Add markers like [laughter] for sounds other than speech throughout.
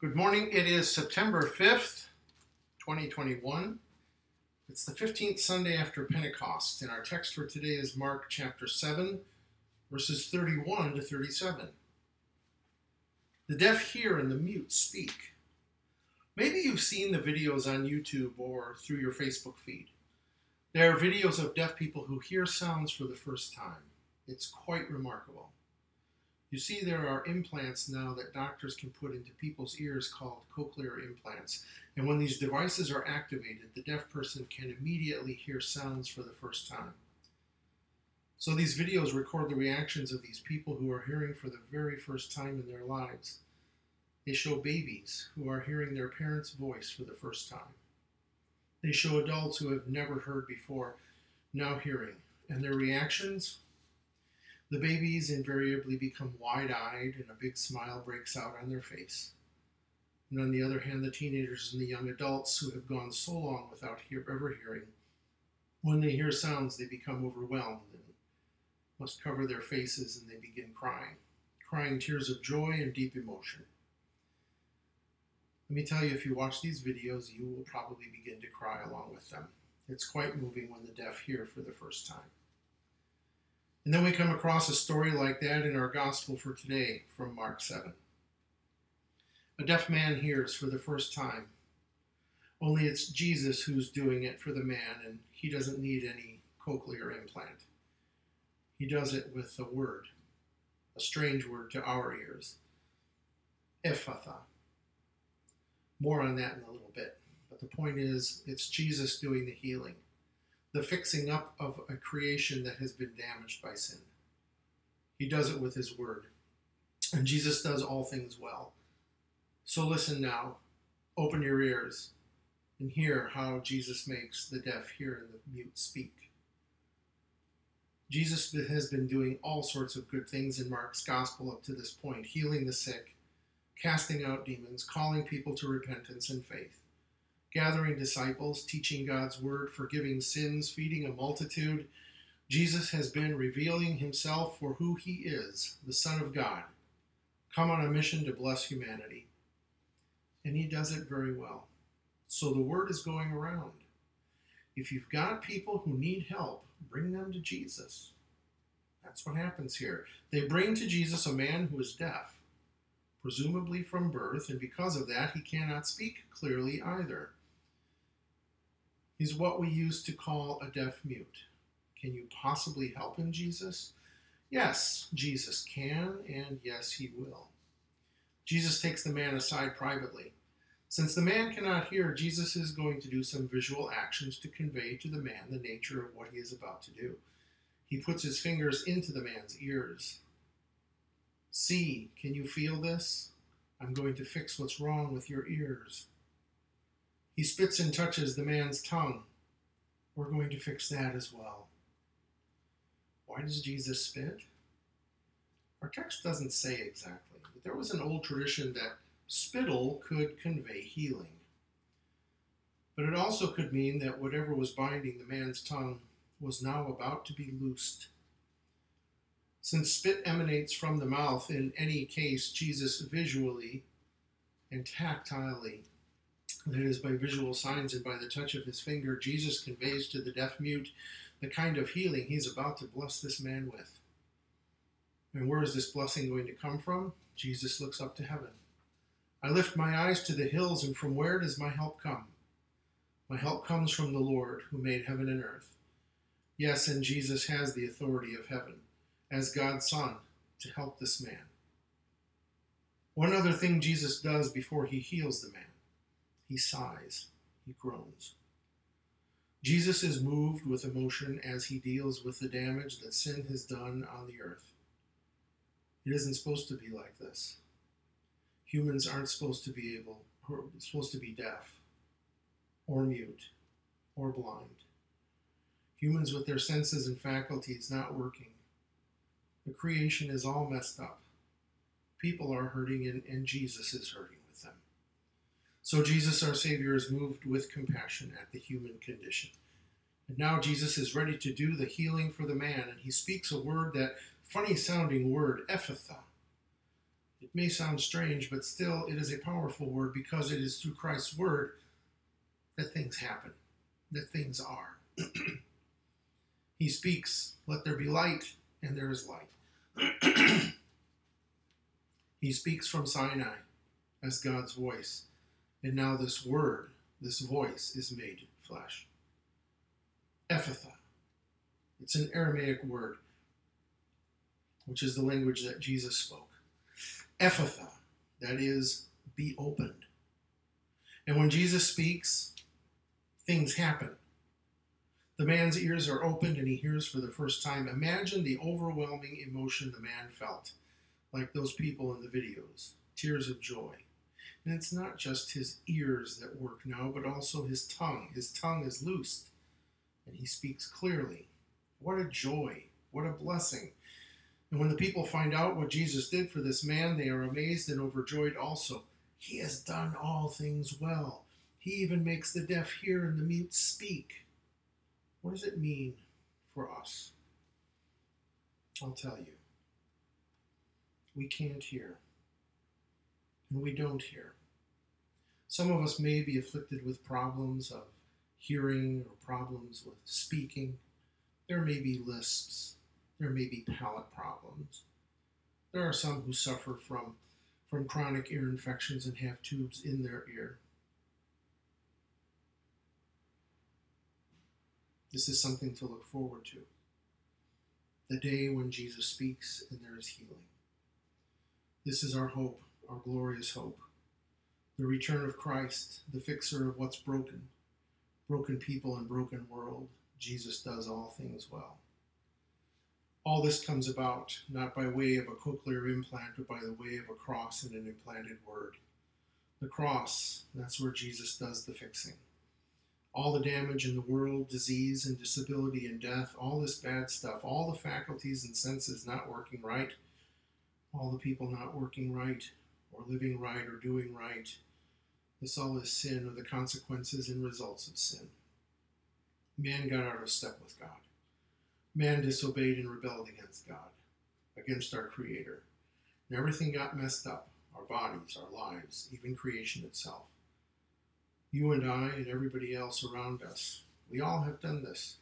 Good morning. It is September 5th, 2021. It's the 15th Sunday after Pentecost, and our text for today is Mark chapter 7, verses 31 to 37. The deaf hear and the mute speak. Maybe you've seen the videos on YouTube or through your Facebook feed. There are videos of deaf people who hear sounds for the first time. It's quite remarkable. You see, there are implants now that doctors can put into people's ears called cochlear implants. And when these devices are activated, the deaf person can immediately hear sounds for the first time. So these videos record the reactions of these people who are hearing for the very first time in their lives. They show babies who are hearing their parents' voice for the first time. They show adults who have never heard before, now hearing. And their reactions? The babies invariably become wide eyed and a big smile breaks out on their face. And on the other hand, the teenagers and the young adults who have gone so long without hear, ever hearing, when they hear sounds, they become overwhelmed and must cover their faces and they begin crying, crying tears of joy and deep emotion. Let me tell you, if you watch these videos, you will probably begin to cry along with them. It's quite moving when the deaf hear for the first time. And then we come across a story like that in our gospel for today from Mark 7. A deaf man hears for the first time. Only it's Jesus who's doing it for the man, and he doesn't need any cochlear implant. He does it with a word, a strange word to our ears Ephphatha. More on that in a little bit. But the point is, it's Jesus doing the healing the fixing up of a creation that has been damaged by sin. He does it with His Word. And Jesus does all things well. So listen now, open your ears, and hear how Jesus makes the deaf hear and the mute speak. Jesus has been doing all sorts of good things in Mark's gospel up to this point healing the sick, casting out demons, calling people to repentance and faith gathering disciples, teaching God's word, forgiving sins, feeding a multitude. Jesus has been revealing himself for who he is, the Son of God, come on a mission to bless humanity. And he does it very well. So the word is going around. If you've got people who need help, bring them to Jesus. That's what happens here. They bring to Jesus a man who is deaf, presumably from birth, and because of that, he cannot speak clearly either. He's what we used to call a deaf mute. Can you possibly help him, Jesus? Yes, Jesus can, and yes, he will. Jesus takes the man aside privately. Since the man cannot hear, Jesus is going to do some visual actions to convey to the man the nature of what he is about to do. He puts his fingers into the man's ears. See, can you feel this? I'm going to fix what's wrong with your ears. He spits and touches the man's tongue. We're going to fix that as well. Why does Jesus spit? Our text doesn't say exactly, but there was an old tradition that spittle could convey healing. But it also could mean that whatever was binding the man's tongue was now about to be loosed. Since spit emanates from the mouth, in any case, Jesus visually and tactilely that is, by visual signs and by the touch of his finger, Jesus conveys to the deaf mute the kind of healing he's about to bless this man with. And where is this blessing going to come from? Jesus looks up to heaven. I lift my eyes to the hills, and from where does my help come? My help comes from the Lord who made heaven and earth. Yes, and Jesus has the authority of heaven as God's Son to help this man. One other thing Jesus does before he heals the man he sighs, he groans. Jesus is moved with emotion as he deals with the damage that sin has done on the earth. It isn't supposed to be like this. Humans aren't supposed to be able, or supposed to be deaf, or mute, or blind. Humans with their senses and faculties not working. The creation is all messed up. People are hurting, and, and Jesus is hurting. So Jesus, our Savior, is moved with compassion at the human condition. And now Jesus is ready to do the healing for the man, and he speaks a word, that funny sounding word, Ephphatha. It It may sound strange, but still it is a powerful word because it is through Christ's word that things happen, that things are. [clears throat] he speaks, Let there be light, and there is light. [clears throat] he speaks from Sinai as God's voice. And now this word, this voice, is made flesh. Ephphatha. It's an Aramaic word, which is the language that Jesus spoke. Ephphatha, that is, be opened. And when Jesus speaks, things happen. The man's ears are opened and he hears for the first time. Imagine the overwhelming emotion the man felt, like those people in the videos tears of joy. And it's not just his ears that work now, but also his tongue. His tongue is loosed and he speaks clearly. What a joy! What a blessing! And when the people find out what Jesus did for this man, they are amazed and overjoyed also. He has done all things well. He even makes the deaf hear and the mute speak. What does it mean for us? I'll tell you. We can't hear, and we don't hear. Some of us may be afflicted with problems of hearing or problems with speaking. There may be lisps. There may be palate problems. There are some who suffer from, from chronic ear infections and have tubes in their ear. This is something to look forward to. The day when Jesus speaks and there is healing. This is our hope, our glorious hope. The return of Christ, the fixer of what's broken, broken people and broken world. Jesus does all things well. All this comes about not by way of a cochlear implant, but by the way of a cross and an implanted word. The cross, that's where Jesus does the fixing. All the damage in the world, disease and disability and death, all this bad stuff, all the faculties and senses not working right, all the people not working right, or living right, or doing right, this all is sin or the consequences and results of sin. Man got out of step with God. Man disobeyed and rebelled against God, against our Creator. And everything got messed up our bodies, our lives, even creation itself. You and I and everybody else around us, we all have done this.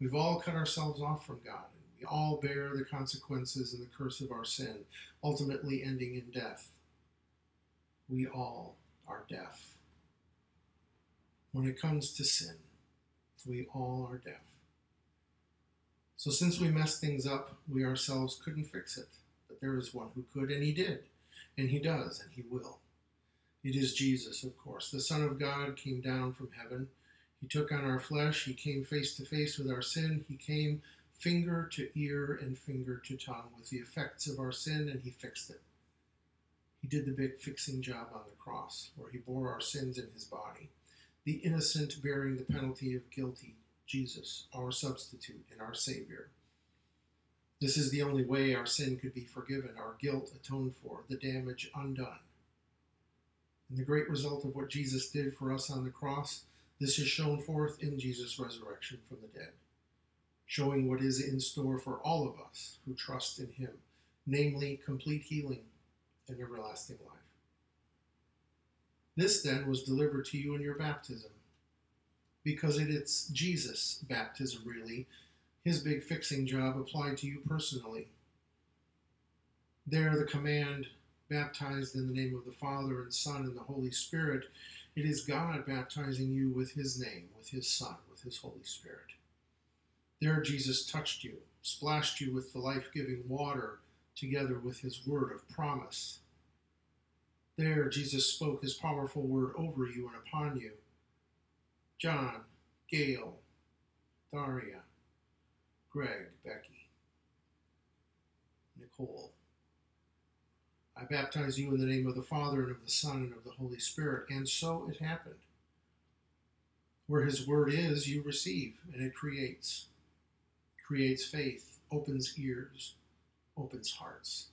We've all cut ourselves off from God, and we all bear the consequences and the curse of our sin, ultimately ending in death. We all are deaf. When it comes to sin, we all are deaf. So, since we messed things up, we ourselves couldn't fix it. But there is one who could, and he did, and he does, and he will. It is Jesus, of course. The Son of God came down from heaven. He took on our flesh. He came face to face with our sin. He came finger to ear and finger to tongue with the effects of our sin, and he fixed it. He did the big fixing job on the cross, where he bore our sins in his body the innocent bearing the penalty of guilty, Jesus, our substitute and our Savior. This is the only way our sin could be forgiven, our guilt atoned for, the damage undone. And the great result of what Jesus did for us on the cross, this is shown forth in Jesus' resurrection from the dead, showing what is in store for all of us who trust in Him, namely complete healing and everlasting life. This then was delivered to you in your baptism. Because it is Jesus' baptism, really. His big fixing job applied to you personally. There, the command, baptized in the name of the Father and Son and the Holy Spirit, it is God baptizing you with His name, with His Son, with His Holy Spirit. There, Jesus touched you, splashed you with the life giving water, together with His word of promise there, Jesus spoke his powerful word over you and upon you. John, Gail, Daria, Greg, Becky, Nicole. I baptize you in the name of the Father and of the Son and of the Holy Spirit. And so it happened. Where his word is, you receive, and it creates. Creates faith, opens ears, opens hearts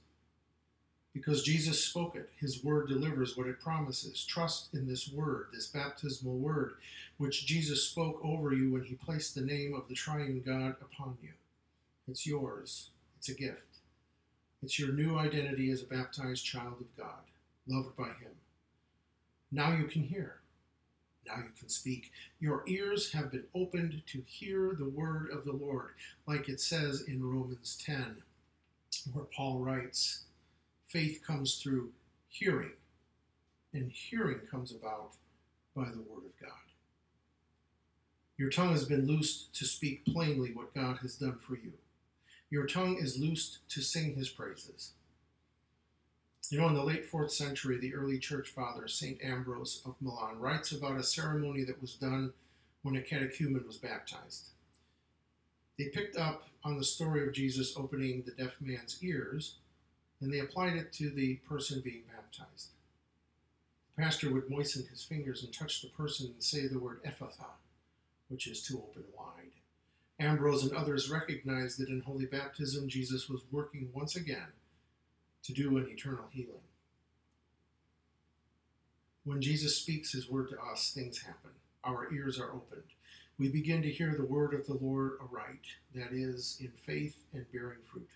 because Jesus spoke it. His word delivers what it promises. Trust in this word, this baptismal word, which Jesus spoke over you when he placed the name of the triune God upon you. It's yours, it's a gift. It's your new identity as a baptized child of God, loved by Him. Now you can hear. Now you can speak. Your ears have been opened to hear the word of the Lord, like it says in Romans 10, where Paul writes, Faith comes through hearing, and hearing comes about by the word of God. Your tongue has been loosed to speak plainly what God has done for you. Your tongue is loosed to sing his praises. You know, in the late fourth century, the early church father, St. Ambrose of Milan, writes about a ceremony that was done when a catechumen was baptized. They picked up on the story of Jesus opening the deaf man's ears and they applied it to the person being baptized. The pastor would moisten his fingers and touch the person and say the word Ephphatha, which is to open wide. Ambrose and others recognized that in holy baptism, Jesus was working once again to do an eternal healing. When Jesus speaks his word to us, things happen. Our ears are opened. We begin to hear the word of the Lord aright, that is, in faith and bearing fruit.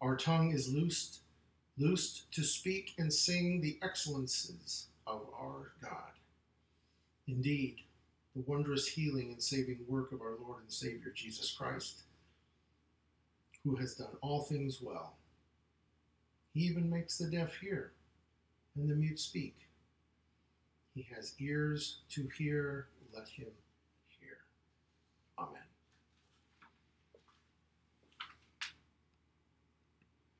Our tongue is loosed, loosed to speak and sing the excellences of our God. Indeed, the wondrous healing and saving work of our Lord and Savior Jesus Christ, who has done all things well. He even makes the deaf hear and the mute speak. He has ears to hear, let him.